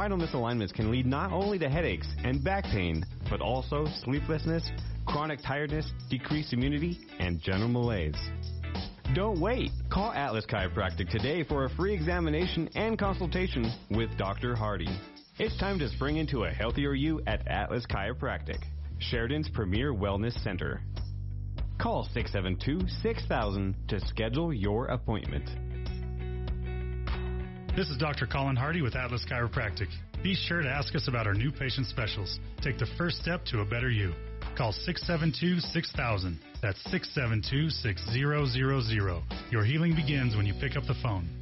Spinal misalignments can lead not only to headaches and back pain, but also sleeplessness, chronic tiredness, decreased immunity, and general malaise. Don't wait. Call Atlas Chiropractic today for a free examination and consultation with Dr. Hardy. It's time to spring into a healthier you at Atlas Chiropractic, Sheridan's premier wellness center. Call 672 6000 to schedule your appointment. This is Dr. Colin Hardy with Atlas Chiropractic. Be sure to ask us about our new patient specials. Take the first step to a better you. Call 672 6000. That's 672 6000. Your healing begins when you pick up the phone.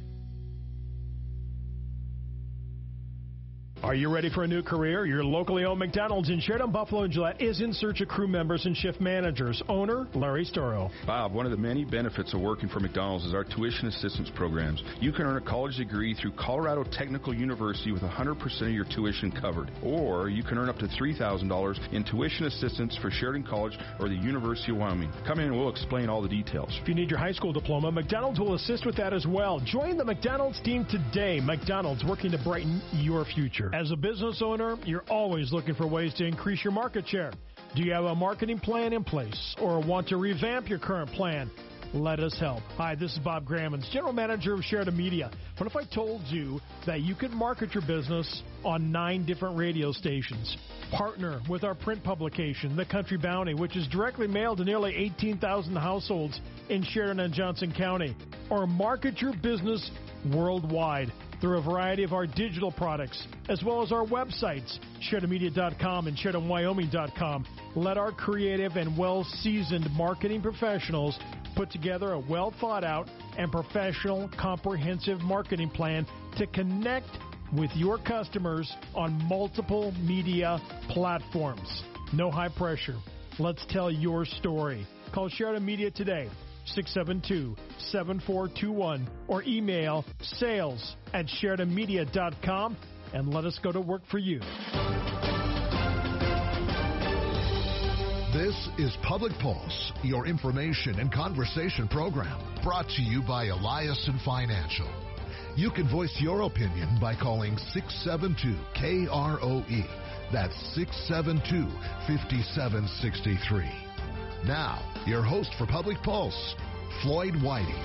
Are you ready for a new career? Your locally owned McDonald's in Sheridan, Buffalo, and Gillette is in search of crew members and shift managers. Owner Larry Storo. Bob, one of the many benefits of working for McDonald's is our tuition assistance programs. You can earn a college degree through Colorado Technical University with 100% of your tuition covered. Or you can earn up to $3,000 in tuition assistance for Sheridan College or the University of Wyoming. Come in and we'll explain all the details. If you need your high school diploma, McDonald's will assist with that as well. Join the McDonald's team today. McDonald's working to brighten your future. As a business owner, you're always looking for ways to increase your market share. Do you have a marketing plan in place or want to revamp your current plan? Let us help. Hi, this is Bob Grammons, General Manager of Sheridan Media. What if I told you that you could market your business on nine different radio stations? Partner with our print publication, The Country Bounty, which is directly mailed to nearly 18,000 households in Sheridan and Johnson County. Or market your business worldwide through a variety of our digital products, as well as our websites, SheridanMedia.com and SheridanWyoming.com. Let our creative and well seasoned marketing professionals put together a well thought out and professional, comprehensive marketing plan to connect with your customers on multiple media platforms. No high pressure. Let's tell your story. Call Sheridan Media today. 672-7421 or email sales at SheridanMedia.com and let us go to work for you. This is Public Pulse, your information and conversation program, brought to you by Eliason Financial. You can voice your opinion by calling 672 KROE. That's 672 5763. Now, your host for Public Pulse, Floyd Whiting.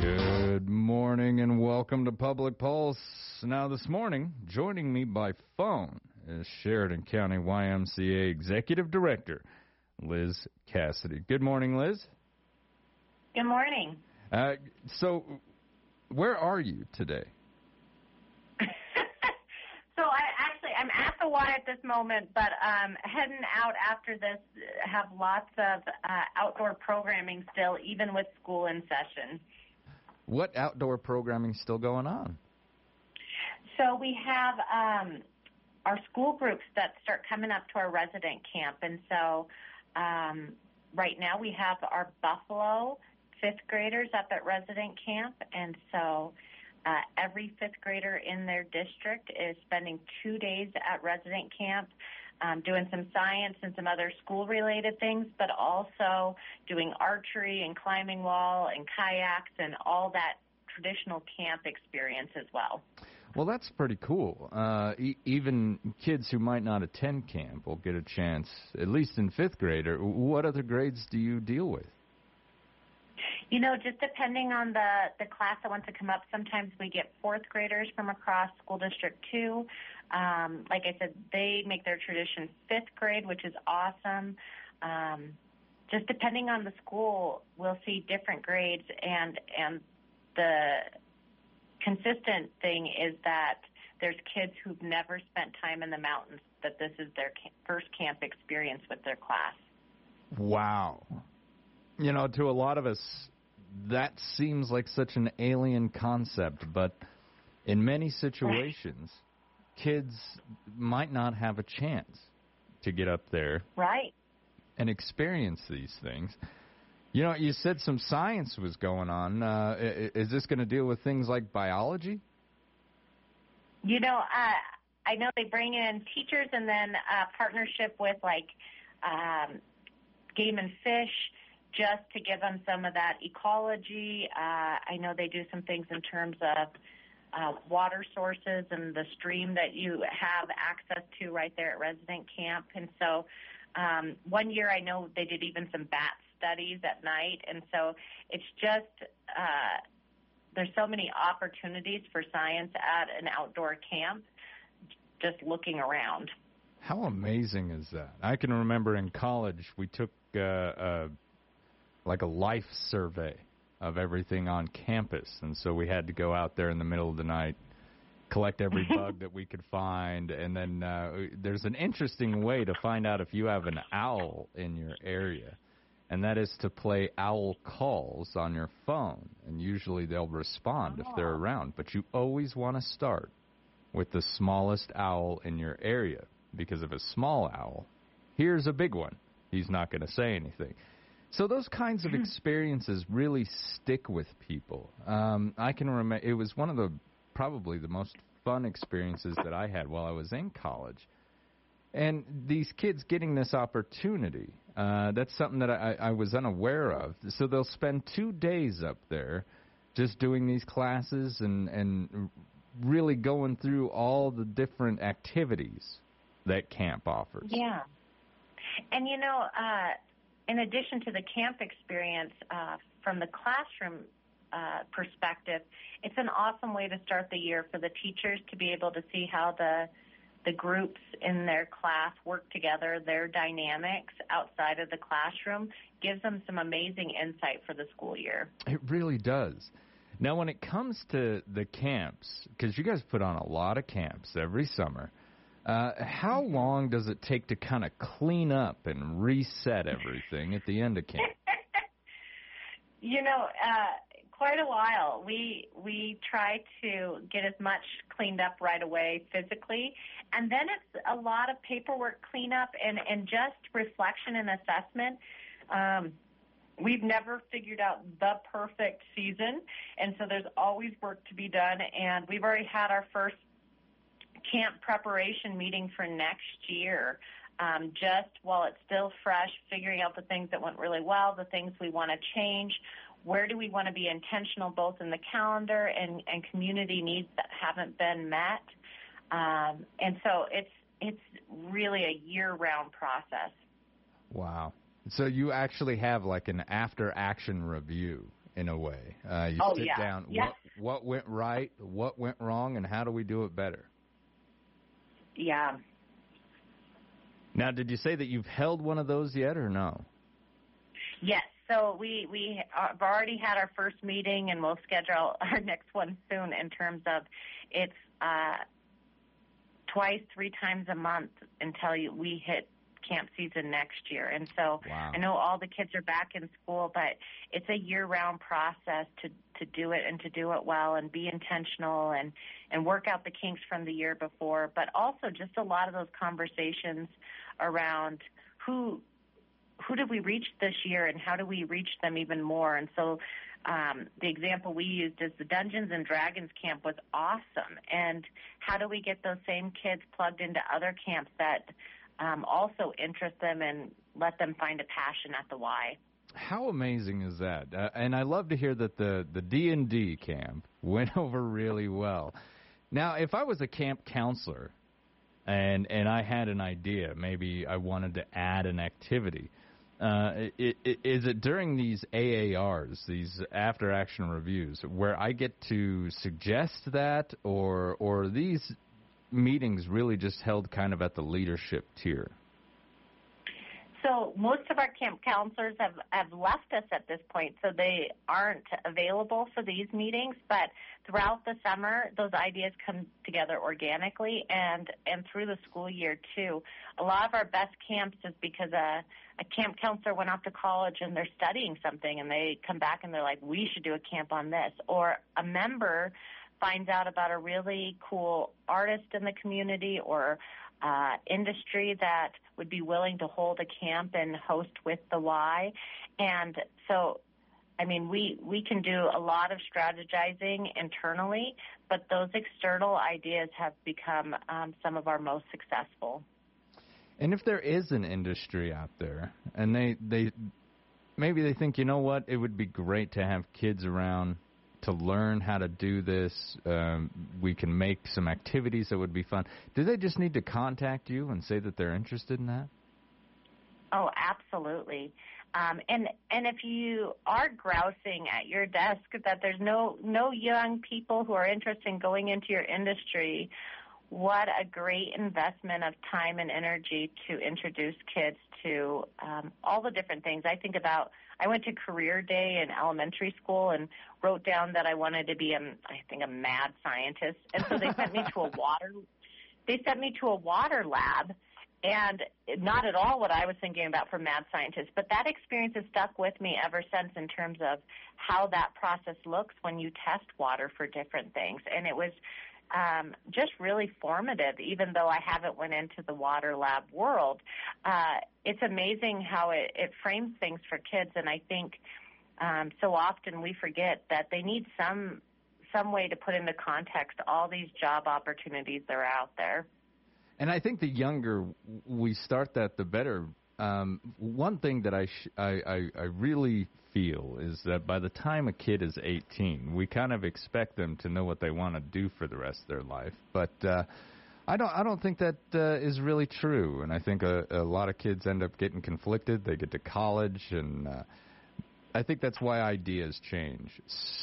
Good morning and welcome to Public Pulse. Now, this morning, joining me by phone is Sheridan County YMCA Executive Director Liz Cassidy. Good morning, Liz. Good morning. Uh, so, where are you today? So I actually I'm at the Y at this moment, but um, heading out after this. Have lots of uh, outdoor programming still, even with school in session. What outdoor programming is still going on? So we have um, our school groups that start coming up to our resident camp, and so um, right now we have our Buffalo fifth graders up at resident camp, and so uh, every fifth grader in their district is spending two days at resident camp. Um, doing some science and some other school related things, but also doing archery and climbing wall and kayaks and all that traditional camp experience as well. Well, that's pretty cool. Uh, e- even kids who might not attend camp will get a chance, at least in fifth grade. Or what other grades do you deal with? You know, just depending on the the class that wants to come up, sometimes we get fourth graders from across school district two. Um, like I said, they make their tradition fifth grade, which is awesome. Um, just depending on the school, we'll see different grades, and and the consistent thing is that there's kids who've never spent time in the mountains that this is their first camp experience with their class. Wow. You know, to a lot of us, that seems like such an alien concept, but in many situations, kids might not have a chance to get up there. Right. And experience these things. You know, you said some science was going on. Uh, is this going to deal with things like biology? You know, uh, I know they bring in teachers and then a partnership with like um, Game and Fish just to give them some of that ecology. Uh, I know they do some things in terms of uh, water sources and the stream that you have access to right there at resident camp. And so um, one year I know they did even some bat studies at night. And so it's just, uh, there's so many opportunities for science at an outdoor camp just looking around. How amazing is that? I can remember in college we took uh, uh, like a life survey of everything on campus, and so we had to go out there in the middle of the night, collect every bug that we could find, and then uh, there's an interesting way to find out if you have an owl in your area. And that is to play owl calls on your phone. And usually they'll respond oh. if they're around. But you always want to start with the smallest owl in your area because if a small owl hears a big one, he's not going to say anything. So those kinds of hmm. experiences really stick with people. Um, I can remember it was one of the probably the most fun experiences that I had while I was in college. And these kids getting this opportunity, uh, that's something that I, I was unaware of. So they'll spend two days up there just doing these classes and, and really going through all the different activities that camp offers. Yeah. And you know, uh, in addition to the camp experience, uh, from the classroom uh, perspective, it's an awesome way to start the year for the teachers to be able to see how the the groups in their class work together, their dynamics outside of the classroom gives them some amazing insight for the school year. It really does. Now, when it comes to the camps, because you guys put on a lot of camps every summer, uh, how long does it take to kind of clean up and reset everything at the end of camp? you know, uh, quite a while. We we try to get as much cleaned up right away physically, and then it's a lot of paperwork cleanup and and just reflection and assessment. Um, we've never figured out the perfect season, and so there's always work to be done. And we've already had our first camp preparation meeting for next year. Um, just while it's still fresh, figuring out the things that went really well, the things we want to change, where do we want to be intentional both in the calendar and, and community needs that haven't been met. Um, and so it's it's really a year-round process. Wow. So you actually have like an after action review in a way. Uh, you oh, sit yeah. down. Yes. What, what went right? What went wrong? And how do we do it better? Yeah. Now, did you say that you've held one of those yet, or no? Yes. So we we have already had our first meeting, and we'll schedule our next one soon. In terms of, it's uh, twice, three times a month until you, we hit camp season next year. And so wow. I know all the kids are back in school, but it's a year-round process to to do it and to do it well and be intentional and and work out the kinks from the year before, but also just a lot of those conversations around who who did we reach this year and how do we reach them even more? And so um, the example we used is the Dungeons and Dragons camp was awesome. And how do we get those same kids plugged into other camps that um, also interest them and let them find a passion at the Y. How amazing is that? Uh, and I love to hear that the the D and D camp went over really well. Now, if I was a camp counselor and and I had an idea, maybe I wanted to add an activity. Uh, it, it, is it during these AARs, these after action reviews, where I get to suggest that, or or these meetings really just held kind of at the leadership tier? So most of our camp counselors have, have left us at this point, so they aren't available for these meetings. But throughout the summer, those ideas come together organically, and and through the school year too. A lot of our best camps is because a a camp counselor went off to college and they're studying something, and they come back and they're like, "We should do a camp on this," or a member finds out about a really cool artist in the community or uh, industry that would be willing to hold a camp and host with the Y. And so, I mean, we, we can do a lot of strategizing internally, but those external ideas have become um, some of our most successful. And if there is an industry out there, and they, they maybe they think, you know what, it would be great to have kids around to learn how to do this, um, we can make some activities that would be fun. Do they just need to contact you and say that they're interested in that? Oh, absolutely. Um, and and if you are grousing at your desk that there's no no young people who are interested in going into your industry, what a great investment of time and energy to introduce kids to um, all the different things. I think about I went to career day in elementary school and wrote down that I wanted to be a I think a mad scientist, and so they sent me to a water they sent me to a water lab and not at all what I was thinking about for mad scientists, but that experience has stuck with me ever since in terms of how that process looks when you test water for different things. And it was um, just really formative, even though I haven't went into the water lab world. Uh, it's amazing how it, it frames things for kids, and I think um, so often we forget that they need some some way to put into context all these job opportunities that are out there. And I think the younger we start that, the better. Um, one thing that I, sh- I, I I really feel is that by the time a kid is 18, we kind of expect them to know what they want to do for the rest of their life. But uh, I don't I don't think that uh, is really true. And I think a, a lot of kids end up getting conflicted. They get to college and. Uh, I think that's why ideas change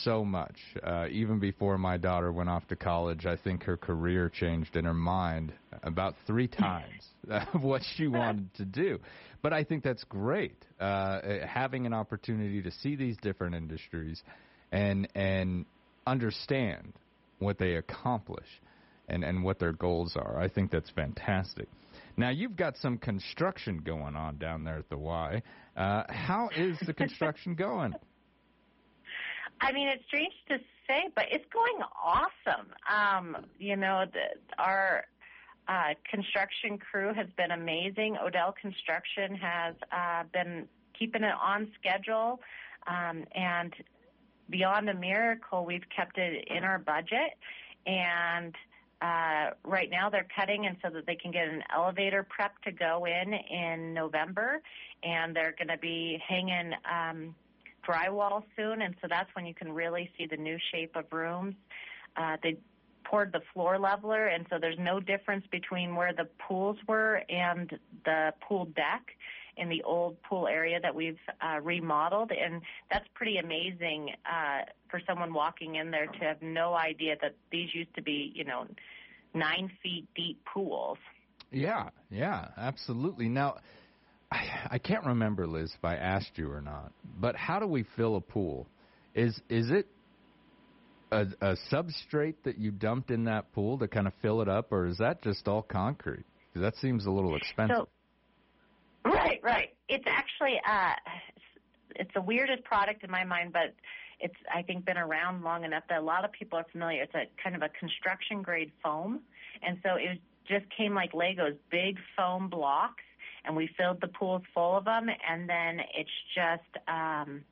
so much. Uh, even before my daughter went off to college, I think her career changed in her mind about three times of what she wanted to do. But I think that's great. Uh, having an opportunity to see these different industries and and understand what they accomplish and, and what their goals are. I think that's fantastic. Now you've got some construction going on down there at the Y. Uh, how is the construction going? I mean, it's strange to say, but it's going awesome. Um, you know, the, our uh, construction crew has been amazing. Odell Construction has uh, been keeping it on schedule, um, and beyond a miracle, we've kept it in our budget. And uh, right now they're cutting and so that they can get an elevator prep to go in in November, and they're going to be hanging um, drywall soon, and so that's when you can really see the new shape of rooms. Uh, they poured the floor leveler, and so there's no difference between where the pools were and the pool deck in the old pool area that we've uh, remodeled, and that's pretty amazing uh, for someone walking in there to have no idea that these used to be, you know, nine feet deep pools. Yeah, yeah, absolutely. Now, I, I can't remember, Liz, if I asked you or not, but how do we fill a pool? Is is it a, a substrate that you dumped in that pool to kind of fill it up, or is that just all concrete? Because that seems a little expensive. So, Right, right. It's actually uh, it's the weirdest product in my mind, but it's I think been around long enough that a lot of people are familiar. It's a kind of a construction grade foam, and so it just came like Legos, big foam blocks, and we filled the pools full of them, and then it's just um,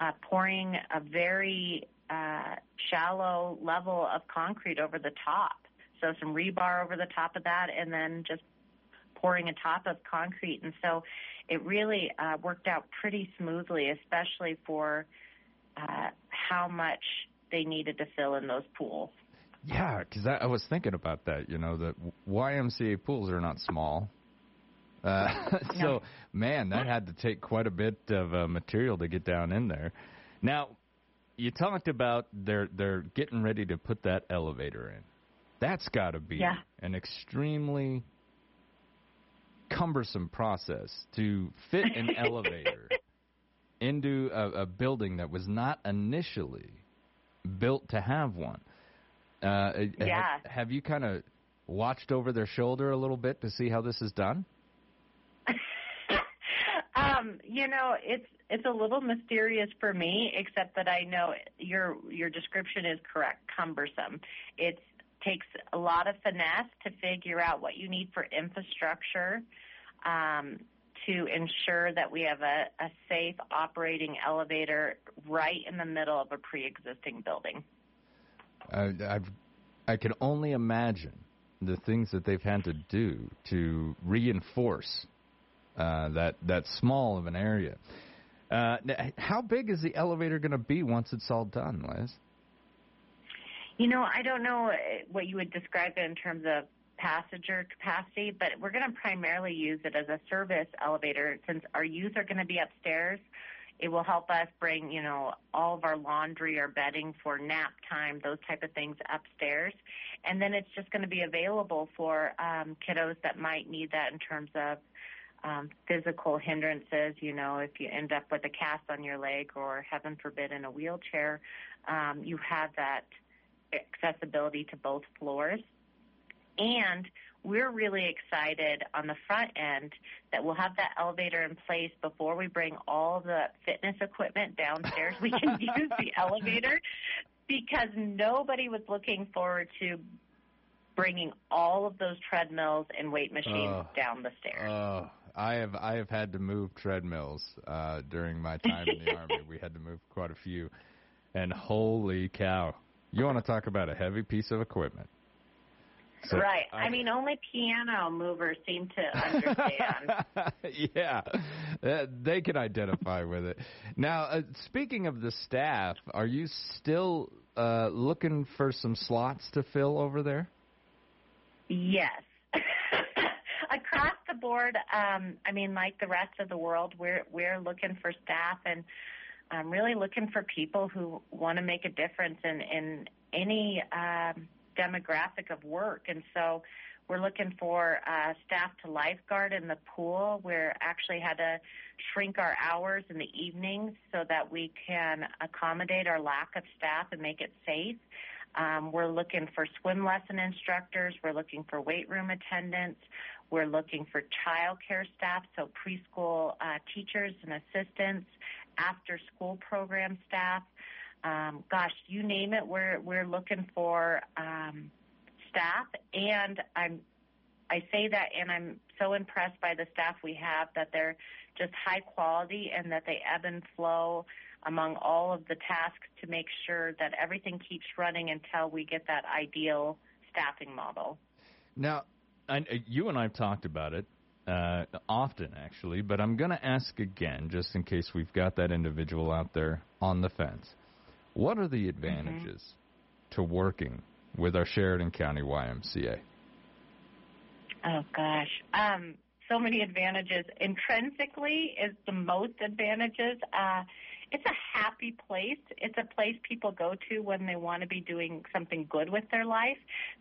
uh, pouring a very uh, shallow level of concrete over the top. So some rebar over the top of that, and then just pouring atop of concrete. And so it really uh, worked out pretty smoothly, especially for uh, how much they needed to fill in those pools. Yeah, because I, I was thinking about that. You know, the YMCA pools are not small. Uh, so, man, that had to take quite a bit of uh, material to get down in there. Now, you talked about they're they're getting ready to put that elevator in. That's got to be yeah. an extremely cumbersome process to fit an elevator into a, a, building that was not initially built to have one. Uh, yeah. Have, have you kind of watched over their shoulder a little bit to see how this is done? Um, you know, it's it's a little mysterious for me, except that I know your your description is correct. Cumbersome. It takes a lot of finesse to figure out what you need for infrastructure um, to ensure that we have a, a safe operating elevator right in the middle of a pre-existing building. I've, I can only imagine the things that they've had to do to reinforce uh, that that small of an area. Uh, how big is the elevator going to be once it's all done, Liz? You know, I don't know uh, what you would describe it in terms of passenger capacity, but we're going to primarily use it as a service elevator since our youth are going to be upstairs. It will help us bring, you know, all of our laundry or bedding for nap time, those type of things upstairs. And then it's just going to be available for um, kiddos that might need that in terms of um, physical hindrances. You know, if you end up with a cast on your leg or, heaven forbid, in a wheelchair, um, you have that accessibility to both floors. And we're really excited on the front end that we'll have that elevator in place before we bring all the fitness equipment downstairs. we can use the elevator because nobody was looking forward to bringing all of those treadmills and weight machines uh, down the stairs. Uh, I have I have had to move treadmills uh, during my time in the army. We had to move quite a few, and holy cow! You want to talk about a heavy piece of equipment? So, right. I, I mean, only piano movers seem to understand. yeah, uh, they can identify with it. Now, uh, speaking of the staff, are you still uh, looking for some slots to fill over there? Yes. Across the board, um, I mean, like the rest of the world, we're we're looking for staff and um, really looking for people who want to make a difference in in any. Um, demographic of work. And so we're looking for uh, staff to lifeguard in the pool. We're actually had to shrink our hours in the evenings so that we can accommodate our lack of staff and make it safe. Um, we're looking for swim lesson instructors. We're looking for weight room attendants. We're looking for child care staff, so preschool uh, teachers and assistants, after school program staff um, gosh, you name it, we're we're looking for um, staff, and I'm I say that, and I'm so impressed by the staff we have that they're just high quality and that they ebb and flow among all of the tasks to make sure that everything keeps running until we get that ideal staffing model. Now, I, you and I've talked about it uh, often, actually, but I'm going to ask again just in case we've got that individual out there on the fence. What are the mm-hmm. advantages mm-hmm. to working with our Sheridan County YMCA? Oh gosh, um, so many advantages. Intrinsically, is the most advantages. Uh, it's a happy place. It's a place people go to when they want to be doing something good with their life.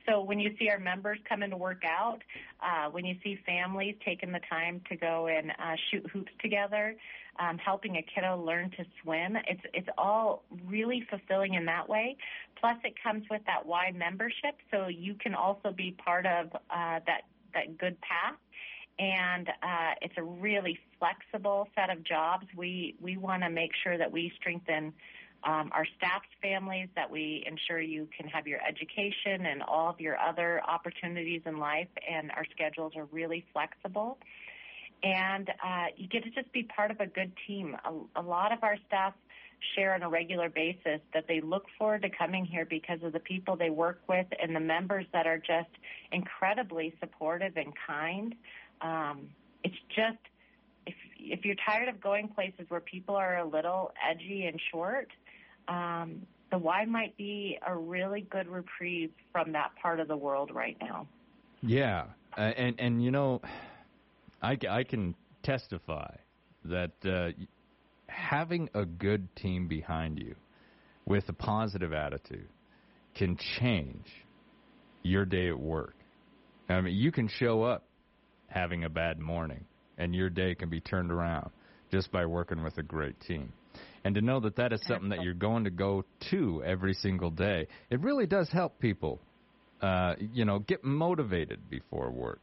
So when you see our members coming to work out, uh, when you see families taking the time to go and uh, shoot hoops together, um, helping a kiddo learn to swim, it's it's all really fulfilling in that way. Plus, it comes with that Y membership, so you can also be part of uh, that that good path and uh, it's a really flexible set of jobs. We we want to make sure that we strengthen um, our staff's families, that we ensure you can have your education and all of your other opportunities in life, and our schedules are really flexible. And uh, you get to just be part of a good team. A, a lot of our staff share on a regular basis that they look forward to coming here because of the people they work with and the members that are just incredibly supportive and kind. Um, it's just if if you're tired of going places where people are a little edgy and short, um, the Y might be a really good reprieve from that part of the world right now. Yeah, uh, and and you know, I I can testify that uh, having a good team behind you with a positive attitude can change your day at work. I mean, you can show up having a bad morning, and your day can be turned around just by working with a great team. And to know that that is something that you're going to go to every single day, it really does help people, uh, you know, get motivated before work.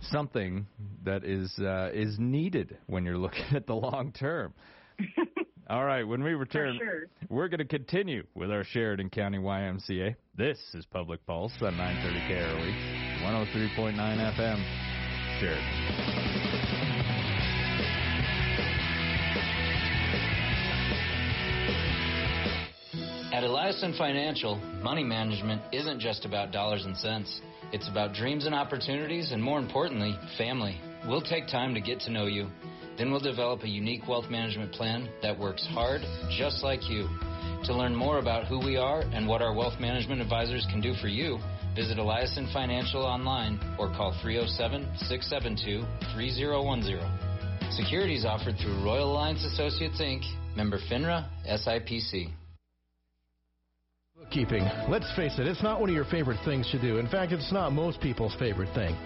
Something that is uh, is needed when you're looking at the long term. All right, when we return, sure. we're going to continue with our Sheridan County YMCA. This is Public Pulse on 930 KROE, 103.9 FM. At Eliason Financial, money management isn't just about dollars and cents. It's about dreams and opportunities, and more importantly, family. We'll take time to get to know you Then we'll develop a unique wealth management plan that works hard, just like you. To learn more about who we are and what our wealth management advisors can do for you, visit Eliason Financial online or call 307 672 3010. Securities offered through Royal Alliance Associates Inc., member FINRA, SIPC. Bookkeeping. Let's face it, it's not one of your favorite things to do. In fact, it's not most people's favorite thing.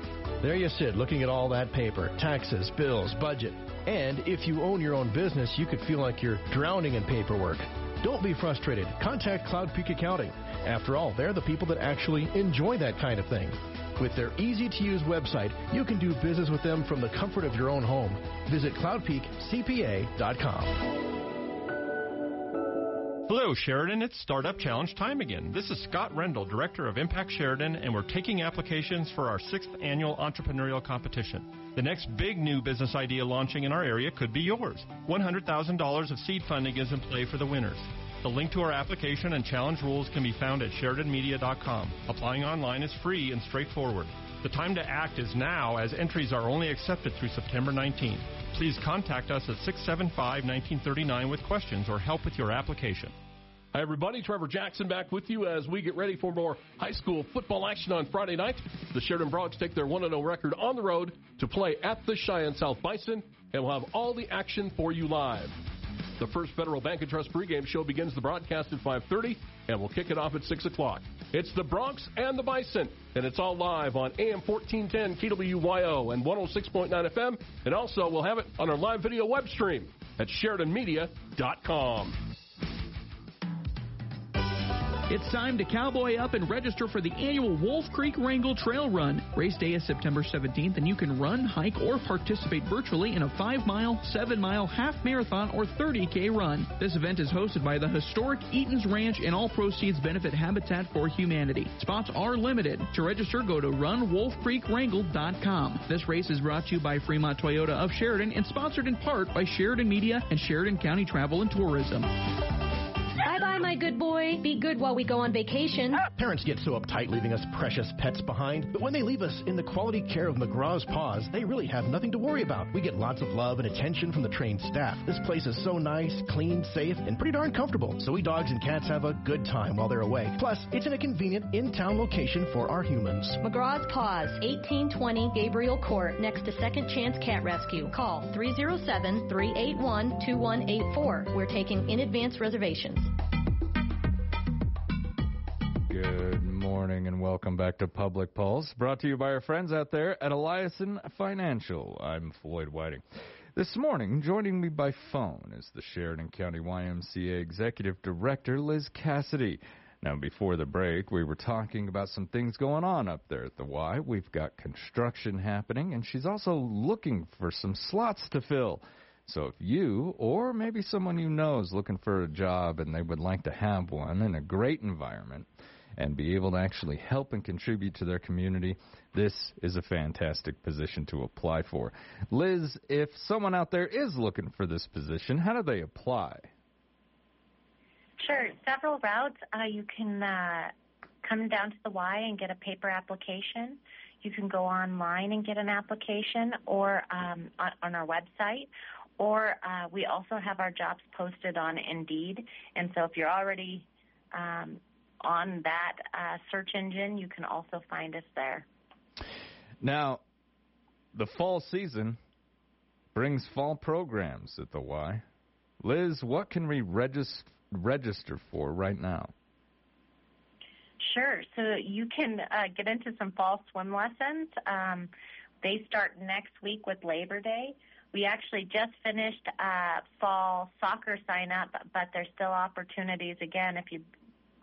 There you sit, looking at all that paper taxes, bills, budget. And if you own your own business, you could feel like you're drowning in paperwork. Don't be frustrated. Contact Cloud Peak Accounting. After all, they're the people that actually enjoy that kind of thing. With their easy to use website, you can do business with them from the comfort of your own home. Visit cloudpeakcpa.com. Hello, Sheridan. It's Startup Challenge time again. This is Scott Rendell, Director of Impact Sheridan, and we're taking applications for our sixth annual entrepreneurial competition. The next big new business idea launching in our area could be yours. $100,000 of seed funding is in play for the winners. The link to our application and challenge rules can be found at SheridanMedia.com. Applying online is free and straightforward. The time to act is now as entries are only accepted through September 19. Please contact us at 675 1939 with questions or help with your application. Hi, everybody. Trevor Jackson back with you as we get ready for more high school football action on Friday night. The Sheridan Frogs take their 1 0 record on the road to play at the Cheyenne South Bison, and we'll have all the action for you live. The first Federal Bank and Trust pregame show begins the broadcast at 5:30, and we'll kick it off at 6 o'clock. It's the Broncs and the Bison, and it's all live on AM 1410 KWYO and 106.9 FM, and also we'll have it on our live video web stream at SheridanMedia.com. It's time to cowboy up and register for the annual Wolf Creek Wrangle Trail Run. Race day is September 17th, and you can run, hike, or participate virtually in a 5 mile, 7 mile, half marathon, or 30K run. This event is hosted by the historic Eaton's Ranch, and all proceeds benefit Habitat for Humanity. Spots are limited. To register, go to runwolfcreekwrangle.com. This race is brought to you by Fremont Toyota of Sheridan and sponsored in part by Sheridan Media and Sheridan County Travel and Tourism. Bye bye, my good boy. Be good while we go on vacation. Ah. Parents get so uptight leaving us precious pets behind, but when they leave us in the quality care of McGraw's Paws, they really have nothing to worry about. We get lots of love and attention from the trained staff. This place is so nice, clean, safe, and pretty darn comfortable, so we dogs and cats have a good time while they're away. Plus, it's in a convenient in-town location for our humans. McGraw's Paws, 1820 Gabriel Court, next to Second Chance Cat Rescue. Call 307 381 2184. We're taking in advance reservations. Good morning and welcome back to Public Pulse, brought to you by our friends out there at Eliason Financial. I'm Floyd Whiting. This morning, joining me by phone is the Sheridan County YMCA Executive Director, Liz Cassidy. Now, before the break, we were talking about some things going on up there at the Y. We've got construction happening, and she's also looking for some slots to fill. So if you or maybe someone you know is looking for a job and they would like to have one in a great environment, and be able to actually help and contribute to their community, this is a fantastic position to apply for. Liz, if someone out there is looking for this position, how do they apply? Sure, several routes. Uh, you can uh, come down to the Y and get a paper application. You can go online and get an application, or um, on, our website, or uh, we also have our jobs posted on Indeed. And so, if you're already um, on that uh, search engine, you can also find us there. Now, the fall season brings fall programs at the Y. Liz, what can we regis- register for right now? Sure. So you can uh, get into some fall swim lessons. Um, they start next week with Labor Day. We actually just finished uh, fall soccer sign up, but there's still opportunities again if you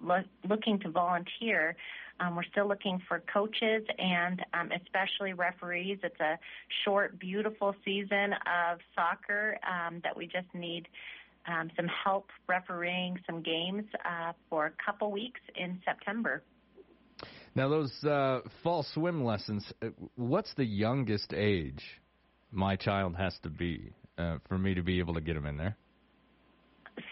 lo- looking to volunteer. Um, we're still looking for coaches and um, especially referees. It's a short, beautiful season of soccer um, that we just need um, some help refereeing some games uh, for a couple weeks in September. Now, those uh, fall swim lessons, uh, what's the youngest age my child has to be uh, for me to be able to get them in there?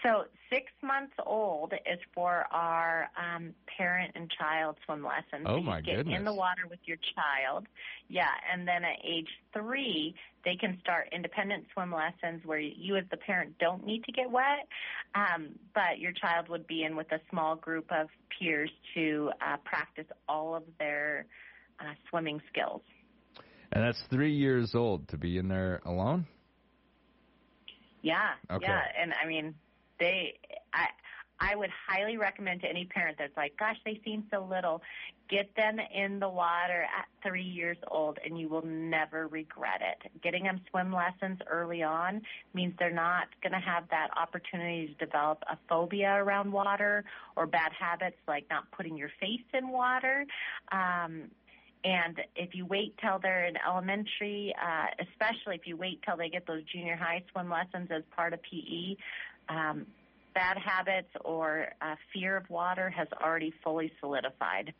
So six months old is for our um, parent and child swim lessons. Oh So you my get goodness. in the water with your child. Yeah, and then at age three, they can start independent swim lessons where you, as the parent, don't need to get wet, um, but your child would be in with a small group of peers to uh, practice all of their uh, swimming skills. And that's three years old to be in there alone. Yeah, Okay. yeah, and I mean, they, I, I would highly recommend to any parent that's like, gosh, they seem so little, get them in the water at three years old, and you will never regret it. Getting them swim lessons early on means they're not going to have that opportunity to develop a phobia around water or bad habits like not putting your face in water. Um, and if you wait till they're in elementary, uh, especially if you wait till they get those junior high swim lessons as part of PE, um, bad habits or uh, fear of water has already fully solidified.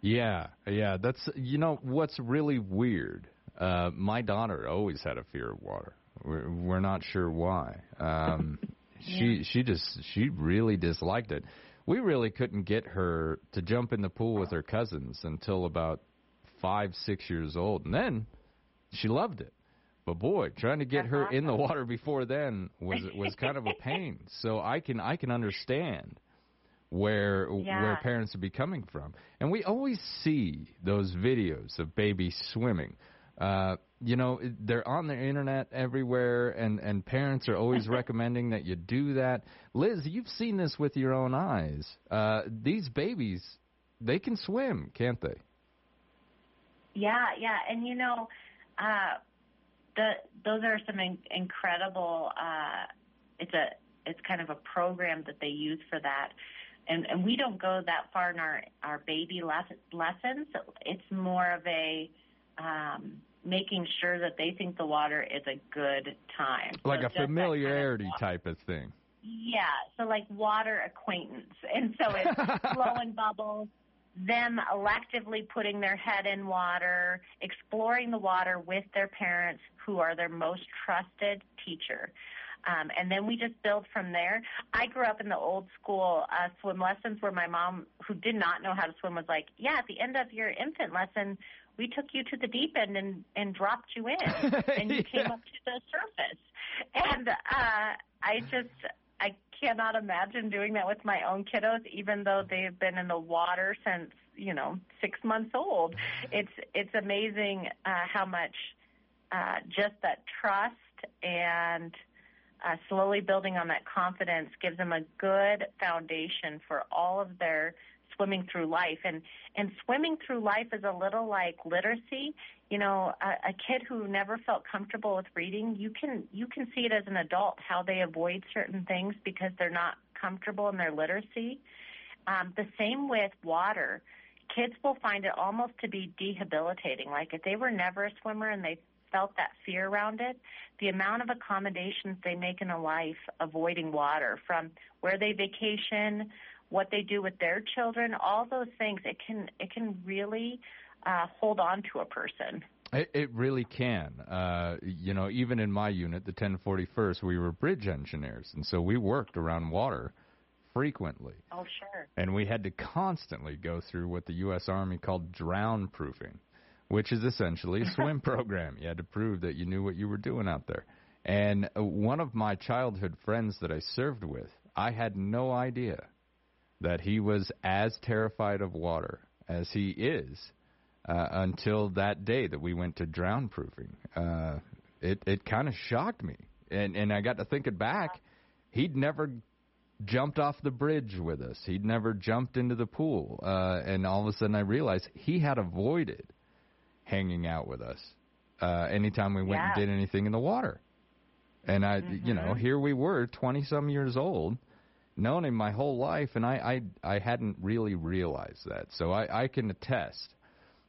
Yeah, yeah. That's you know what's really weird. Uh, my daughter always had a fear of water. We're, we're not sure why. Um, She she just she really disliked it. We really couldn't get her to jump in the pool with her cousins until about five six years old, and then she loved it. But boy, trying to get her in the water before then was was kind of a pain. So I can I can understand where Yeah. where parents would be coming from. And we always see those videos of babies swimming. Uh, you know, they're on the internet everywhere, and and parents are always recommending that you do that. Liz, you've seen this with your own eyes. Uh, these babies, they can swim, can't they? Yeah, yeah, and you know, uh, the those are some in, incredible. Uh, it's a it's kind of a program that they use for that, and and we don't go that far in our our baby les- lessons. It's more of a um, making sure that they think the water is a good time, Like So a that kind of familiarity type of thing. yeah, so like water acquaintance. And so it's blowing bubbles, them electively putting their head in water, exploring the water with their parents who are their most trusted teacher. Um, and then we just build from there. I grew up in the old school uh, swim lessons where my mom, who did not know how to swim, was like, "Yeah, at the end of your infant lesson, we took you to the deep end and and dropped you in, and you came up to the surface." And uh, I just I cannot imagine doing that with my own kiddos, even though they've been in the water since you know six months old. It's it's amazing uh, how much uh, just that trust and uh, slowly building on that confidence gives them a good foundation for all of their swimming through life. And and swimming through life is a little like literacy. You know, a, a kid who never felt comfortable with reading, you can you can see it as an adult how they avoid certain things because they're not comfortable in their literacy. Um, the same with water. Kids will find it almost to be debilitating. Like if they were never a swimmer and they felt that fear around it, the amount of accommodations they make in a life avoiding water from where they vacation, what they do with their children, all those things, it can it can really uh, hold on to a person. It, it really can. Uh, you know, even in my unit, the 1041st, we were bridge engineers, and so we worked around water frequently. Oh, sure. And we had to constantly go through what the U.S. Army called drown proofing, which is essentially a swim program. You had to prove that you knew what you were doing out there. And uh, one of my childhood friends that I served with, I had no idea that he was as terrified of water as he is uh, until that day that we went to drown proofing. Uh, it it kind of shocked me, and and I got to thinking back. He'd never jumped off the bridge with us. He'd never jumped into the pool, uh, and all of a sudden I realized he had avoided hanging out with us uh, anytime we went and did anything in the water. And I, you know, Mhm. here we were, twenty some years old, known him my whole life, and I, I, I hadn't really realized that. So I, I can attest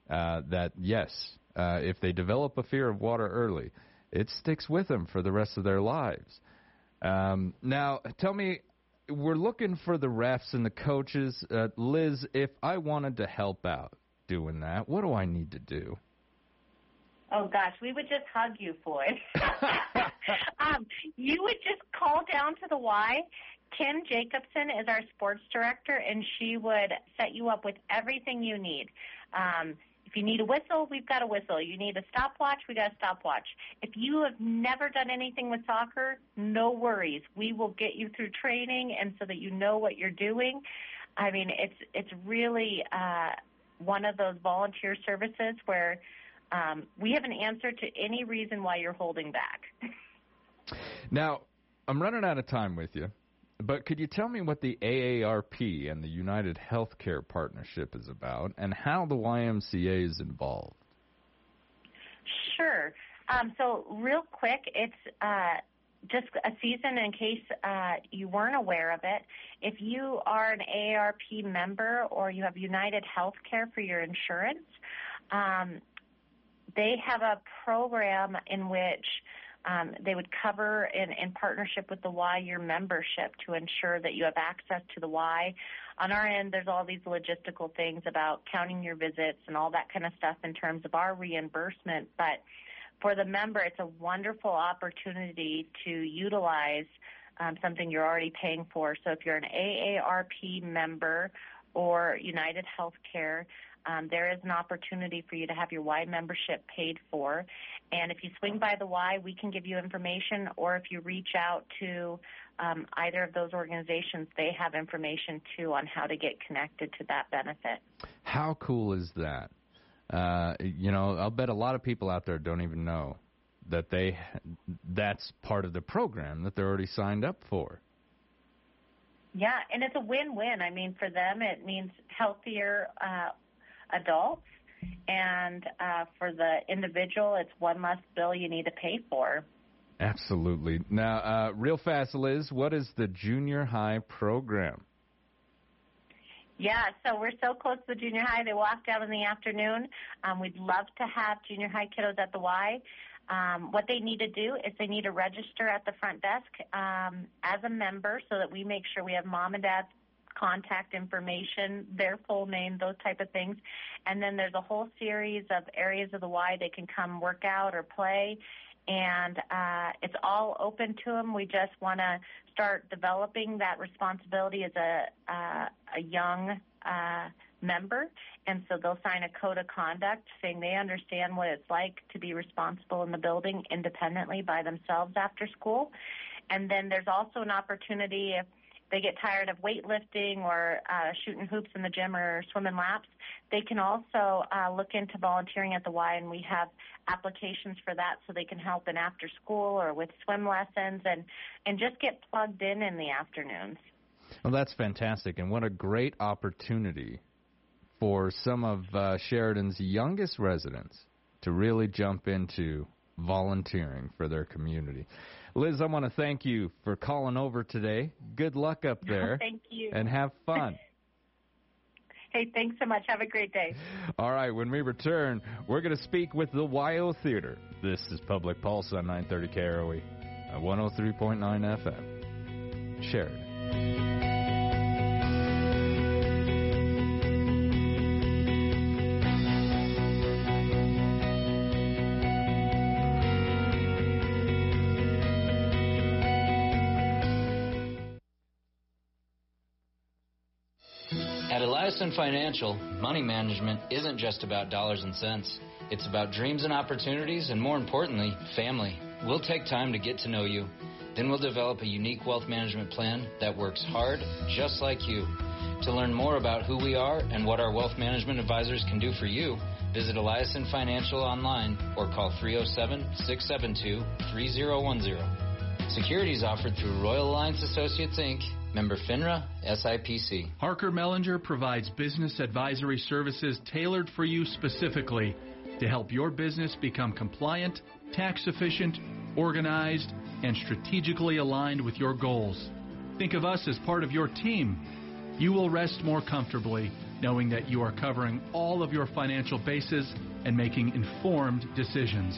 uh, that yes, uh, if they develop a fear of water early, it sticks with them for the rest of their lives. Um, now, tell me, we're looking for the refs and the coaches. Uh, Liz, if I wanted to help out doing that, what do I need to do? Oh gosh, we would just hug you, Floyd. um, you would just call down to the Y, Kim Jacobson is our sports director, and she would set you up with everything you need. Um, if you need a whistle, we've got a whistle. You need a stopwatch, we got a stopwatch. If you have never done anything with soccer, no worries. We will get you through training, and so that you know what you're doing. I mean, it's it's really uh, one of those volunteer services where um, we have an answer to any reason why you're holding back. Now, I'm running out of time with you, but could you tell me what the AARP and the United Healthcare Partnership is about and how the YMCA is involved? Sure. Um, so, real quick, it's uh, just a season in case uh, you weren't aware of it. If you are an AARP member or you have United Healthcare for your insurance, um, they have a program in which um, they would cover in, in partnership with the Y your membership to ensure that you have access to the Y. On our end, there's all these logistical things about counting your visits and all that kind of stuff in terms of our reimbursement. But for the member, it's a wonderful opportunity to utilize um, something you're already paying for. So if you're an AARP member or United Healthcare, um, there is an opportunity for you to have your Y membership paid for. And if you swing by the Y, we can give you information, or if you reach out to um, either of those organizations, they have information too on how to get connected to that benefit. How cool is that? Uh, you know, I'll bet a lot of people out there don't even know that they that's part of the program that they're already signed up for. Yeah, and it's a win-win. I mean, for them, it means healthier uh, adults, and uh, for the individual, it's one less bill you need to pay for. Absolutely. Now, uh, real fast, Liz, what is the junior high program? Yeah, so we're so close to the junior high. They walk down in the afternoon. Um, we'd love to have junior high kiddos at the Y. Um, what they need to do is they need to register at the front desk um, as a member so that we make sure we have mom and dad's contact information, their full name, those type of things. And then there's a whole series of areas of the Y they can come work out or play. And uh, it's all open to them. We just want to start developing that responsibility as a uh, a young uh, member, and so they'll sign a code of conduct saying they understand what it's like to be responsible in the building independently by themselves after school. And then there's also an opportunity if they get tired of weightlifting or uh, shooting hoops in the gym or swimming laps, they can also uh, look into volunteering at the Y, and we have applications for that so they can help in after school or with swim lessons and and just get plugged in in the afternoons. Well, that's fantastic, and what a great opportunity for some of uh, Sheridan's youngest residents to really jump into volunteering for their community. Liz, I want to thank you for calling over today. Good luck up there. thank you. And have fun. hey, thanks so much. Have a great day. All right, when we return, we're going to speak with the WYO Theater. This is Public Pulse on 930 KROE at uh, 103.9 FM. Sheridan. At Financial, money management isn't just about dollars and cents. It's about dreams and opportunities, and more importantly, family. We'll take time to get to know you. Then we'll develop a unique wealth management plan that works hard, just like you. To learn more about who we are and what our wealth management advisors can do for you, visit Eliason Financial online or call 307 672 3010. Securities offered through Royal Alliance Associates Inc., member FINRA, SIPC. Harker Mellinger provides business advisory services tailored for you specifically to help your business become compliant, tax efficient, organized, and strategically aligned with your goals. Think of us as part of your team. You will rest more comfortably knowing that you are covering all of your financial bases and making informed decisions.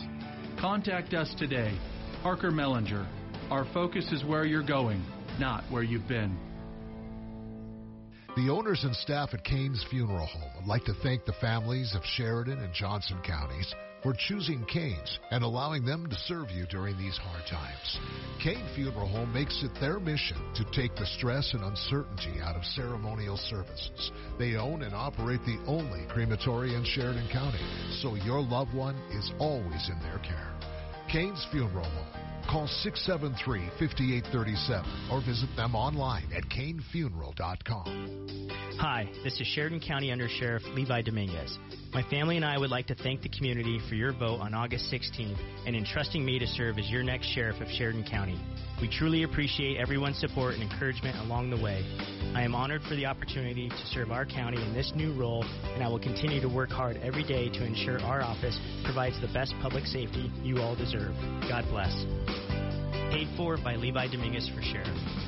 Contact us today. Harker Mellinger. Our focus is where you're going, not where you've been. The owners and staff at Kane's Funeral Home would like to thank the families of Sheridan and Johnson counties for choosing Kane's and allowing them to serve you during these hard times. Kane Funeral Home makes it their mission to take the stress and uncertainty out of ceremonial services. They own and operate the only crematory in Sheridan County, so your loved one is always in their care. Kane's Funeral Home. Call 673 5837 or visit them online at kanefuneral.com. Hi, this is Sheridan County Under Sheriff Levi Dominguez. My family and I would like to thank the community for your vote on August 16th and entrusting me to serve as your next sheriff of Sheridan County. We truly appreciate everyone's support and encouragement along the way. I am honored for the opportunity to serve our county in this new role, and I will continue to work hard every day to ensure our office provides the best public safety you all deserve. God bless. Paid for by Levi Dominguez for Sheriff.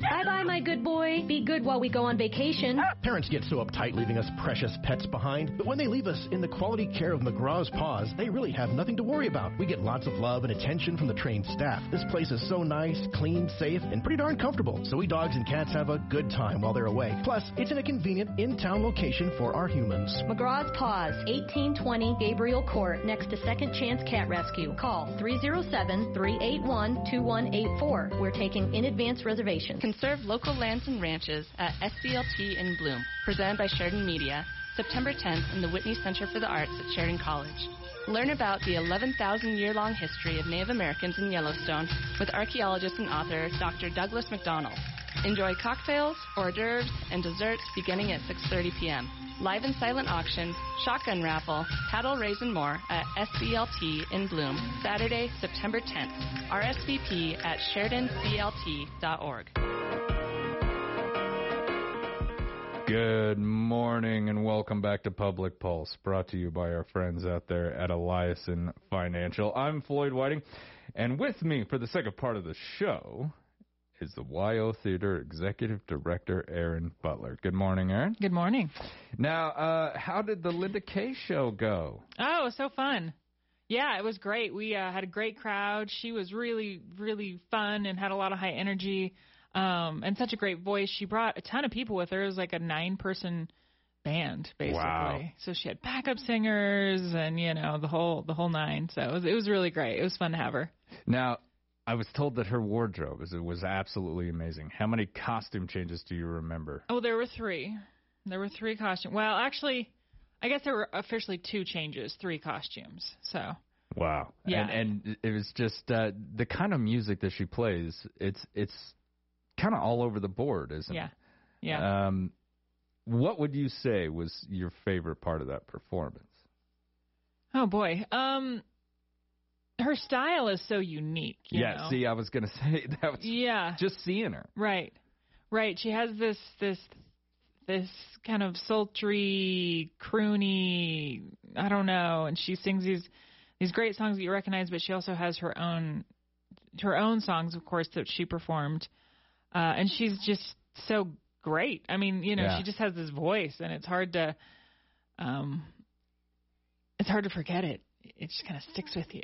Bye bye, my good boy. Be good while we go on vacation. Parents get so uptight leaving us precious pets behind, but when they leave us in the quality care of McGraw's Paws, they really have nothing to worry about. We get lots of love and attention from the trained staff. This place is so nice, clean, safe, and pretty darn comfortable, so we dogs and cats have a good time while they're away. Plus, it's in a convenient in-town location for our humans. McGraw's Paws, 1820 Gabriel Court, next to Second Chance Cat Rescue. Call 307 381 2184. We're taking in advance reservations. Conserve local lands and ranches at SCLT in Bloom, presented by Sheridan Media, September 10th in the Whitney Center for the Arts at Sheridan College. Learn about the 11,000 year long history of Native Americans in Yellowstone with archaeologist and author Dr. Douglas MacDonald. Enjoy cocktails, hors d'oeuvres, and desserts beginning at 6.30 p.m. Live and silent auction, shotgun raffle, paddle raise and more at SCLT in Bloom, Saturday, September 10th. RSVP at SheridanCLT.org. Good morning and welcome back to Public Pulse, brought to you by our friends out there at Eliason Financial. I'm Floyd Whiting, and with me for the second part of the show is the WYO Theater Executive Director, Erin Butler. Good morning, Erin. Good morning. Now, uh, how did the Linda Kay show go? Oh, so fun. Yeah, it was great. We uh, had a great crowd. She was really, really fun and had a lot of high energy um, and such a great voice. She brought a ton of people with her. It was like a nine person band basically. Wow. So she had backup singers and you know the whole the whole nine. So it was it was really great. It was fun to have her. Now, I was told that her wardrobe was, was absolutely amazing. How many costume changes do you remember? Oh, there were three. There were three costumes. Well, actually, I guess there were officially two changes, three costumes. So Wow. Yeah. And, and it was just uh, the kind of music that she plays. It's it's kind of all over the board, isn't yeah, it? yeah. Um, what would you say was your favorite part of that performance? oh boy. Um, her style is so unique. You yeah. know? See, I was gonna say that was Yeah. just seeing her. Right. Right. She has this this this kind of sultry, croony, I don't know, and she sings these these great songs that you recognize, but she also has her own her own songs, of course, that she performed. Uh and she's just so great. I mean, you know, Yeah. she just has this voice and it's hard to um it's hard to forget it. It just kind of sticks with you.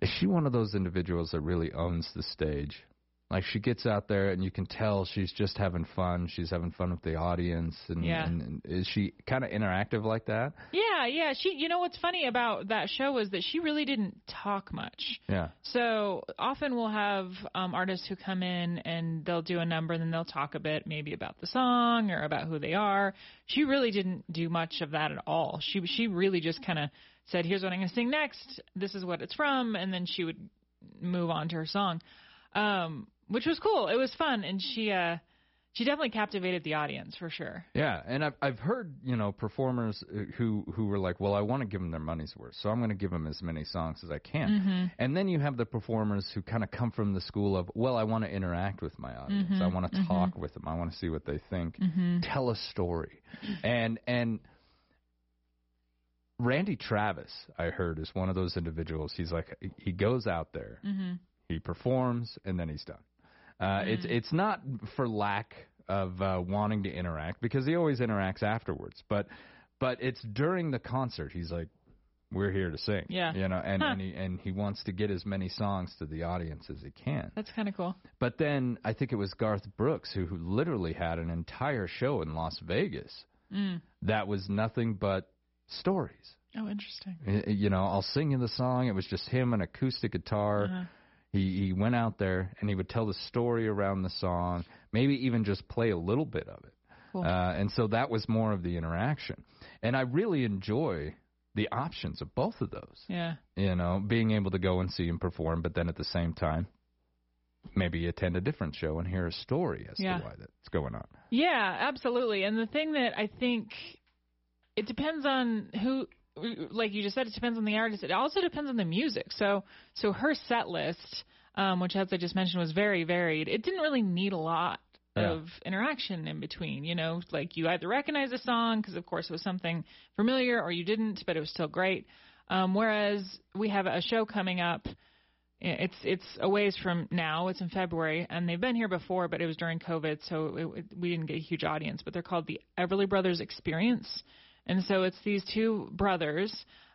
Is she one of those individuals that really owns the stage? Like she gets out there and you can tell she's just having fun. She's having fun with the audience, and, Yeah. and, and is she kind of interactive like that? Yeah, yeah. She you know what's funny about that show was that she really didn't talk much. Yeah. So often we'll have um, artists who come in and they'll do a number and then they'll talk a bit maybe about the song or about who they are. She really didn't do much of that at all. She she really just kind of said, "Here's what I'm going to sing next. This is what it's from," and then she would move on to her song, um, which was cool. It was fun, and she uh, she definitely captivated the audience for sure. Yeah, and I've I've heard you know performers uh, who who were like, well, I want to give them their money's worth, so I'm going to give them as many songs as I can. Mhm. And then you have the performers who kind of come from the school of, well, I want to interact with my audience, I Mhm, want to mhm. talk with them, I want to see what they think, Mhm. tell a story, and and. Randy Travis, I heard, is one of those individuals. He's like, he goes out there, Mhm. he performs, and then he's done. Uh, It's it's not for lack of uh, wanting to interact because he always interacts afterwards, but but it's during the concert. He's like, "We're here to sing," Yeah. you know, and Huh. and, he, and he wants to get as many songs to the audience as he can. That's kind of cool. But then I think it was Garth Brooks who, who literally had an entire show in Las Vegas Mm. that was nothing but stories. Oh, interesting. You know, I'll sing you the song. It was just him and acoustic guitar. Uh-huh. He he went out there and he would tell the story around the song, maybe even just play a little bit of it. Cool. Uh, and so that was more of the interaction. And I really enjoy the options of both of those. Yeah. You know, being able to go and see him perform, but then at the same time, maybe attend a different show and hear a story as Yeah. to why that's going on. Yeah, absolutely. And the thing that I think it depends on who like you just said it depends on the artist. It also depends on the music. So so her set list um which as I just mentioned was very varied. It didn't really need a lot Yeah. of interaction in between, you know, like you either recognize a song because of course it was something familiar or you didn't, but it was still great. Um whereas we have a show coming up it's it's a ways from now. It's in February, and they've been here before, but it was during COVID, so it, it, we didn't get a huge audience. But they're called the Everly Brothers Experience, and so it's these two brothers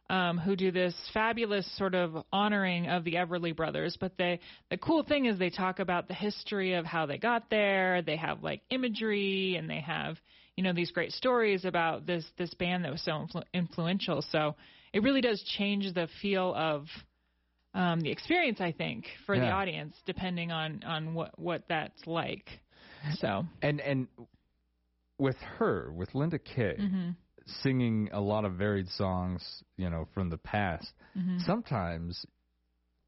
um, who do this fabulous sort of honoring of the Everly Brothers. But they the cool thing is they talk about the history of how they got there. They have like imagery, and they have you know these great stories about this this band that was so influ- influential. So it really does change the feel of um, the experience, I think, for the audience, depending on on what what that's like. So And and with her, with Linda Kay, Mhm. Singing a lot of varied songs, you know, from the past. Mhm. Sometimes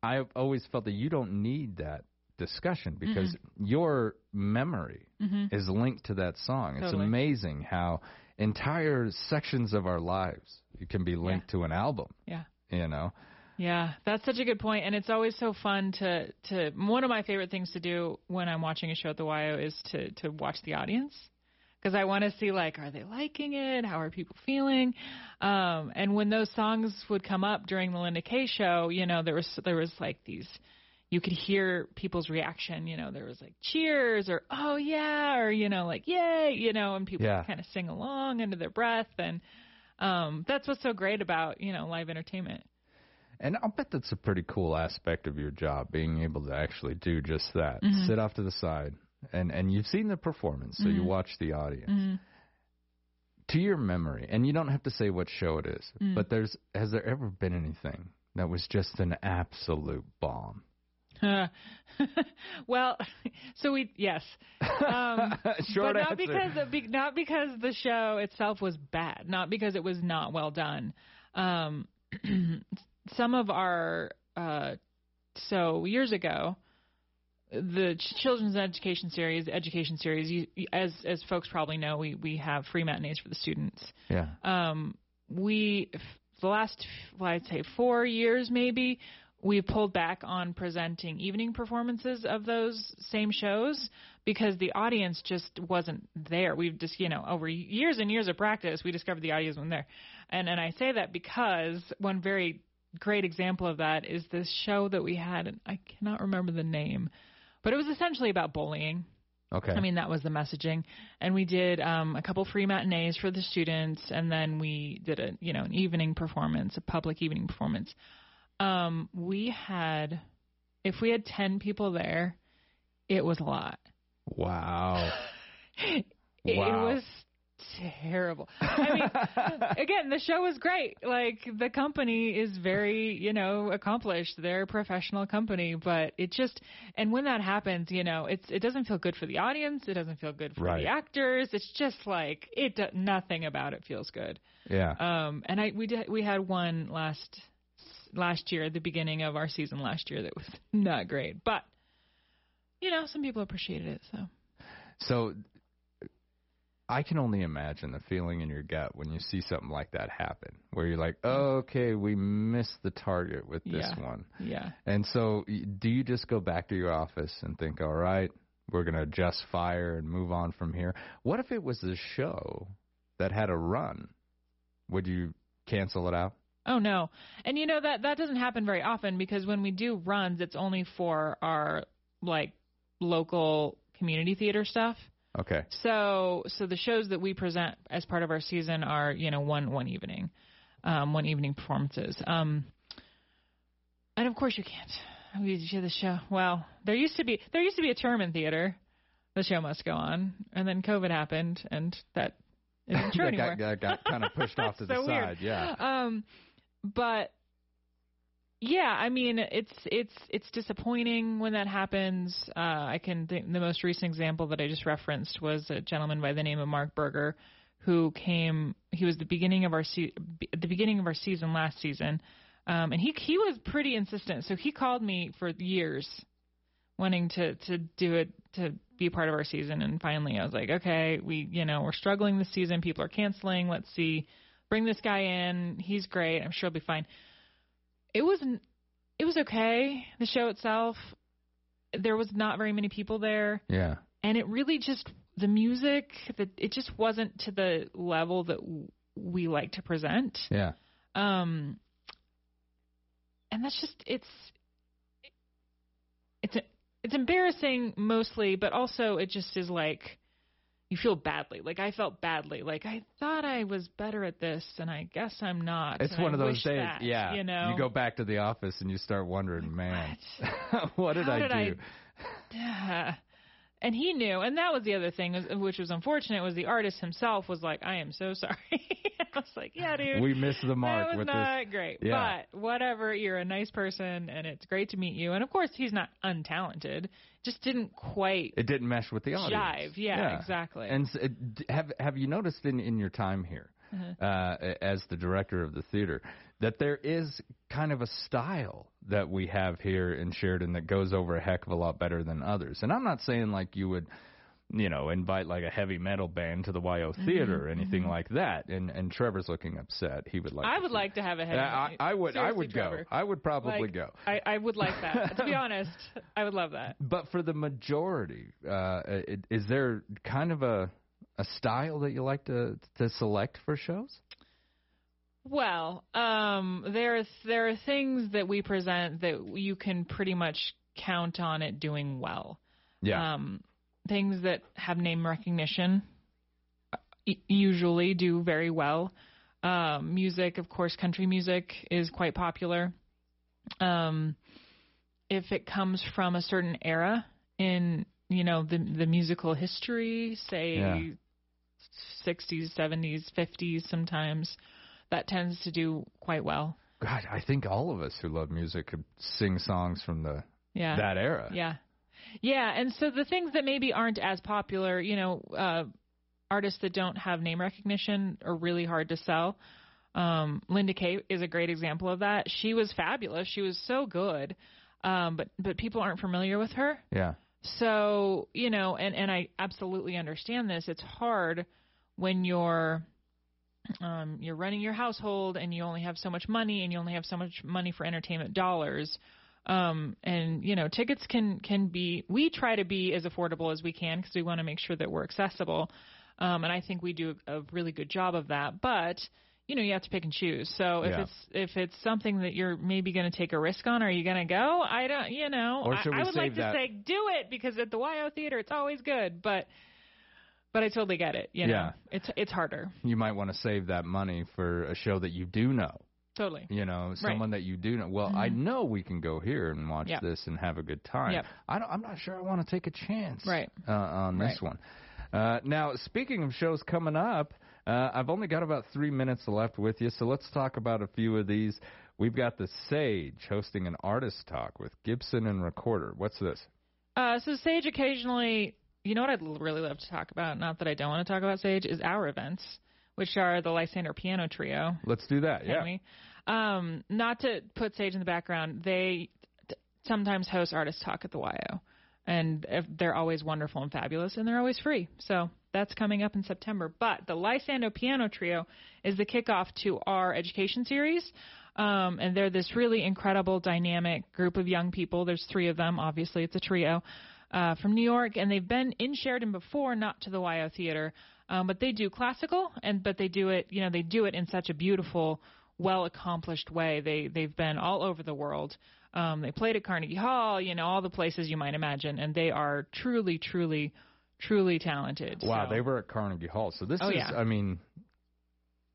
I've always felt that you don't need that discussion because your memory Mhm. is linked to that song. It's amazing how entire sections of our lives can be linked to an album. Yeah. You know. Yeah, that's such a good point, and it's always so fun to to. One of my favorite things to do when I'm watching a show at the WYO is to to watch the audience because I want to see like, are they liking it? How are people feeling? Um, and when those songs would come up during the Linda Kay show, you know, there was there was like these. You could hear people's reaction. You know, there was like cheers or oh yeah or you know like yay you know, and people Yeah. kind of sing along under their breath, and um, that's what's so great about you know live entertainment. And I'll bet that's a pretty cool aspect of your job, being able to actually do just that. Mhm. Sit off to the side. And and you've seen the performance, so you Mhm. watch the audience. Mhm. To your memory, and you don't have to say what show it is, Mm. but there's has there ever been anything that was just an absolute bomb? well, so we yes, um, but not answer. because be- not because the show itself was bad, not because it was not well done. Um, some of our uh, so years ago, the children's education series, education series, you, as as folks probably know, we we have free matinees for the students. Yeah. Um, we the last well, I'd say four years maybe we pulled back on presenting evening performances of those same shows because the audience just wasn't there. We've just you know over years and years of practice we discovered the audience wasn't there, and and I say that because one very great example of that is this show that we had and I cannot remember the name, but it was essentially about bullying. Okay. I mean, that was the messaging. And we did um, a couple free matinees for the students, and then we did a you know an evening performance, a public evening performance. Um, we had, if we had ten people there, it was a lot. Wow. It, Wow. it was terrible. I mean, again, the show was great. Like the company is very, you know, accomplished. They're a professional company, but it just and when that happens, you know, it's it doesn't feel good for the audience. It doesn't feel good for Right. the actors. It's just like it. Nothing about it feels good. Yeah. Um, and I we did we had one last last year at the beginning of our season last year that was not great, but you know, some people appreciated it. So So I can only imagine the feeling in your gut when you see something like that happen, where you're like, okay, we missed the target with this Yeah. one. yeah. And so, y- do you just go back to your office and think, all right, we're going to adjust fire and move on from here? What if it was a show that had a run? Would you cancel it out? Oh no. And you know that that doesn't happen very often because when we do runs it's only for our like local community theater stuff. Okay. So so the shows that we present as part of our season are, you know, one one evening. Um one evening performances. Um and of course you can't. We do the show. Well, there used to be there used to be a term in theater. The show must go on. And then COVID happened and that isn't true that anymore. got, got, got kind of pushed off to the weird. side. Yeah. Um, but yeah, I mean, it's it's it's disappointing when that happens. Uh, I can think the most recent example that I just referenced was a gentleman by the name of Mark Berger, who came. He was the beginning of our se- the beginning of our season last season, um, and he he was pretty insistent. So he called me for years, wanting to to do it to be part of our season. And finally, I was like, okay, we you know we're struggling this season. People are canceling. Let's see, bring this guy in. He's great. I'm sure he'll be fine it was it was okay. The show itself, there was not very many people there, Yeah. and it really just the music that it just wasn't to the level that w- we like to present. Yeah. Um, and that's just it's it's it's embarrassing mostly, but also it just is like you feel badly. Like I felt badly. Like I thought I was better at this, and I guess I'm not. It's one I of those days. that, yeah. you know. You go back to the office and you start wondering, man, what did How I did do? I- Yeah. And he knew, and that was the other thing, which was unfortunate, was the artist himself was like, "I am so sorry." I was like, "Yeah, dude, We missed the mark that was not this. great." Yeah. But whatever, you're a nice person, and it's great to meet you. And of course, he's not untalented; just didn't quite It didn't mesh with the audience. jive. Yeah, exactly. And s- it- d- have have you noticed in in your time here, Uh-huh. uh, as the director of the theater, that there is kind of a style that we have here in Sheridan that goes over a heck of a lot better than others. And I'm not saying like you would. You know, invite like a heavy metal band to the WYO theater or anything mhm. like that. And and Trevor's looking upset. He would like. I to would see- like to have a head. Yeah, I, I would. I would go. Trevor. I would probably Like, go. I, I would like that. to be honest, I would love that. But for the majority, uh, is there kind of a a style that you like to to select for shows? Well, um, there are there are things that we present that you can pretty much count on it doing well. Yeah. Um, things that have name recognition uh, usually do very well. Um, music, of course, country music is quite popular. Um, if it comes from a certain era in you know the the musical history, say Yeah. 60s, 70s, 50s, sometimes that tends to do quite well. God, I think all of us who love music could sing songs from the Yeah. that era. Yeah. Yeah, and so the things that maybe aren't as popular, you know, uh artists that don't have name recognition are really hard to sell. Um Linda Kay is a great example of that. She was fabulous. She was so good. Um but but people aren't familiar with her. Yeah. So, you know, and and I absolutely understand this. It's hard when you're um you're running your household and you only have so much money and you only have so much money for entertainment dollars. Um and you know, tickets can can be we try to be as affordable as we can because we want to make sure that we're accessible. Um and I think we do a really good job of that. But you know, you have to pick and choose. So if Yeah. it's if it's something that you're maybe going to take a risk on, are you going to go? I don't, you know. Or I- should I, we would like save to say do it because at the WYO theater it's always good, but but I totally get it. You know, Yeah. it's it's harder. You might want to save that money for a show that you do know. Totally. You know, Right. someone that you do know. Well, I Mhm. know we can go here and watch Yep. this and have a good time. Yep. I don't, I'm not sure I want to take a chance Right. uh, on this Right. one. Uh, now, speaking of shows coming up, uh, I've only got about three minutes left with you, so let's talk about a few of these. We've got the Sage hosting an artist talk with Gibson and Recorder. What's this? Uh, so Sage occasionally, you know what I'd really love to talk about, not that I don't want to talk about Sage, is our events, which are the Lysander Piano Trio. Let's do that. Can yeah. we? Um, not to put Sage in the background, they t- sometimes host artist talk at the WYO, and if- they're always wonderful and fabulous, and they're always free. So that's coming up in September. But the Lysander Piano Trio is the kickoff to our education series. Um, and they're this really incredible, dynamic group of young people. There's three of them. Obviously, it's a trio uh, from New York, and they've been in Sheridan before, not to the WYO Theater, um, but they do classical, and but they do it, you know, they do it in such a beautiful, well accomplished way. They they've been all over the world. Um, they played at Carnegie Hall, you know, all the places you might imagine, and they are truly, truly, truly talented. Wow, So- they were at Carnegie Hall. So this Oh, is, yeah. I mean,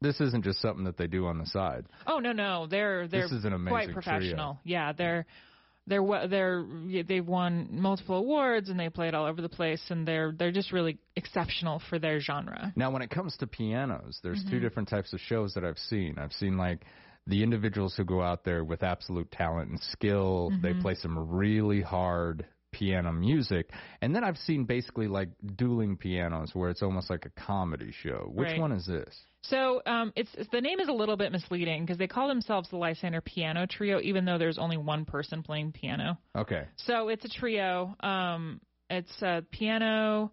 this isn't just something that they do on the side. Oh no no, they're they're This is an amazing quite professional. Yeah, they're they're they're they've won multiple awards and they play it all over the place and they're they're just really exceptional for their genre. Now, when it comes to pianos, there's two Mhm. different types of shows that I've seen. I've seen like the individuals who go out there with absolute talent and skill. They Mhm. play some really hard piano music, and then I've seen basically like dueling pianos where it's almost like a comedy show. Which Right. one is this? So um, it's, it's the name is a little bit misleading because they call themselves the Lysander Piano Trio, even though there's only one person playing piano. Okay. So it's a trio. Um, it's a piano,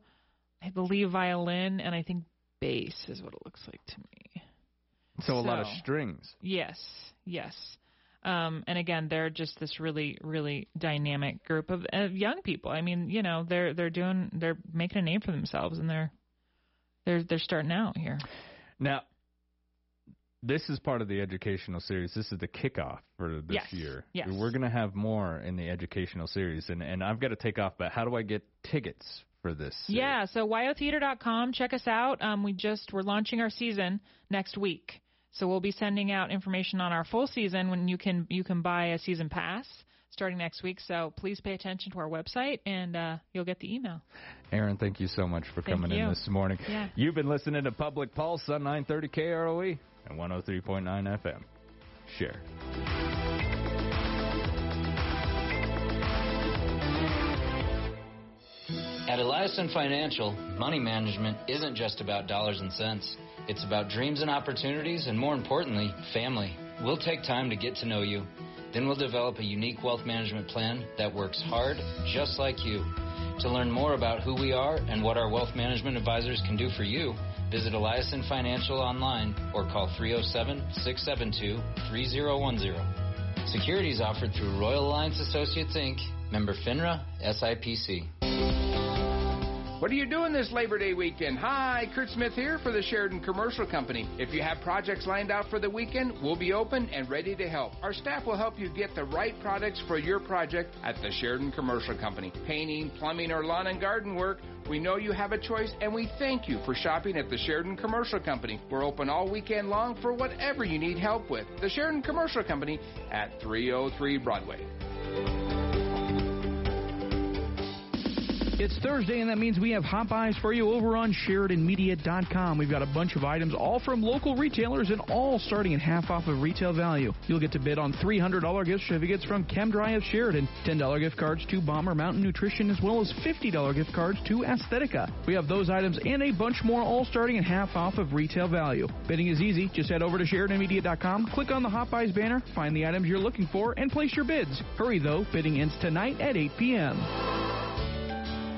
I believe violin, and I think bass is what it looks like to me. So, a lot of strings. Yes, yes. Um, and again, they're just this really, really dynamic group of, of young people. I mean, you know, they're they're doing, they're making a name for themselves, and they're they're they're starting out here. Now, this is part of the educational series. This is the kickoff for this Yes, year. yes. We're going to have more in the educational series, and and I've got to take off. But how do I get tickets for this? Yeah, so wyotheater.com. Check us out. Um, we just we're launching our season next week, so we'll be sending out information on our full season when you can you can buy a season pass starting next week. So please pay attention to our website, and uh, you'll get the email. Erin, thank you so much for Thank coming in this morning. Yeah. You've been listening to Public Pulse on 930 KROE and 103.9 FM. Share. At Eliason Financial, money management isn't just about dollars and cents. It's about dreams and opportunities, and more importantly, family. We'll take time to get to know you. Then we'll develop a unique wealth management plan that works hard, just like you. To learn more about who we are and what our wealth management advisors can do for you, visit Eliason Financial online or call 307 672 3010. Securities offered through Royal Alliance Associates Inc., member FINRA, SIPC. What are you doing this Labor Day weekend? Hi, Kurt Smith here for the Sheridan Commercial Company. If you have projects lined out for the weekend, we'll be open and ready to help. Our staff will help you get the right products for your project at the Sheridan Commercial Company. Painting, plumbing, or lawn and garden work, we know you have a choice and we thank you for shopping at the Sheridan Commercial Company. We're open all weekend long for whatever you need help with. The Sheridan Commercial Company at 303 Broadway. It's Thursday, and that means we have hot buys for you over on SheridanMedia.com. We've got a bunch of items, all from local retailers, and all starting at half off of retail value. You'll get to bid on $300 gift certificates from ChemDry of Sheridan, $10 gift cards to Bomber Mountain Nutrition, as well as $50 gift cards to Aesthetica. We have those items and a bunch more, all starting at half off of retail value. Bidding is easy. Just head over to SheridanMedia.com, click on the Hot Buys banner, find the items you're looking for, and place your bids. Hurry, though. Bidding ends tonight at 8 p.m.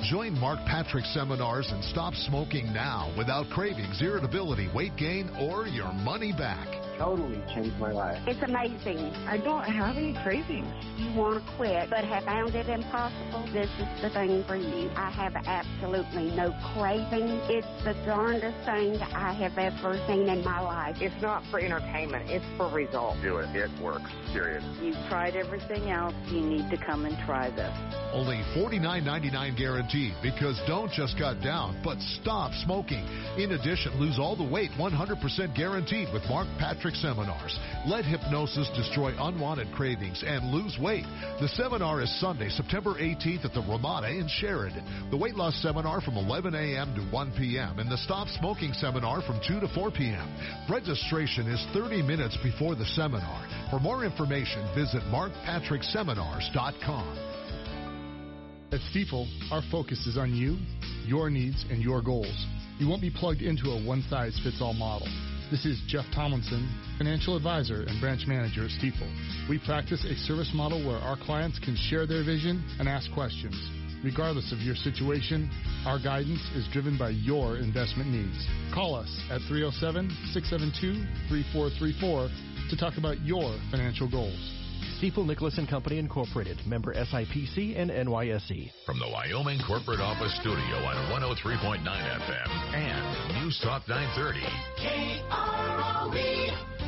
Join Mark Patrick's seminars and stop smoking now without cravings, irritability, weight gain, or your money back. Totally changed my life. It's amazing. I don't have any cravings. You want to quit, but have found it impossible. This is the thing for you. I have absolutely no craving. It's the darndest thing I have ever seen in my life. It's not for entertainment, it's for results. Do it. It works. Serious. You've tried everything else. You need to come and try this. Only $49.99 guaranteed because don't just cut down, but stop smoking. In addition, lose all the weight 100% guaranteed with Mark Patrick seminars. Let hypnosis destroy unwanted cravings and lose weight. The seminar is Sunday, September 18th at the Ramada in Sheridan. The weight loss seminar from 11 a.m. to 1 p.m. and the stop smoking seminar from 2 to 4 p.m. Registration is 30 minutes before the seminar. For more information, visit markpatrickseminars.com. At Stifel, our focus is on you, your needs, and your goals. You won't be plugged into a one size fits all model. This is Jeff Tomlinson, financial advisor and branch manager at Stifel. We practice a service model where our clients can share their vision and ask questions. Regardless of your situation, our guidance is driven by your investment needs. Call us at 307 672 3434 to talk about your financial goals. Stifel Nicolaus and Company Incorporated, member SIPC and NYSE. From the Wyoming Corporate Office Studio on 103.9 FM and News Talk 930. KROE.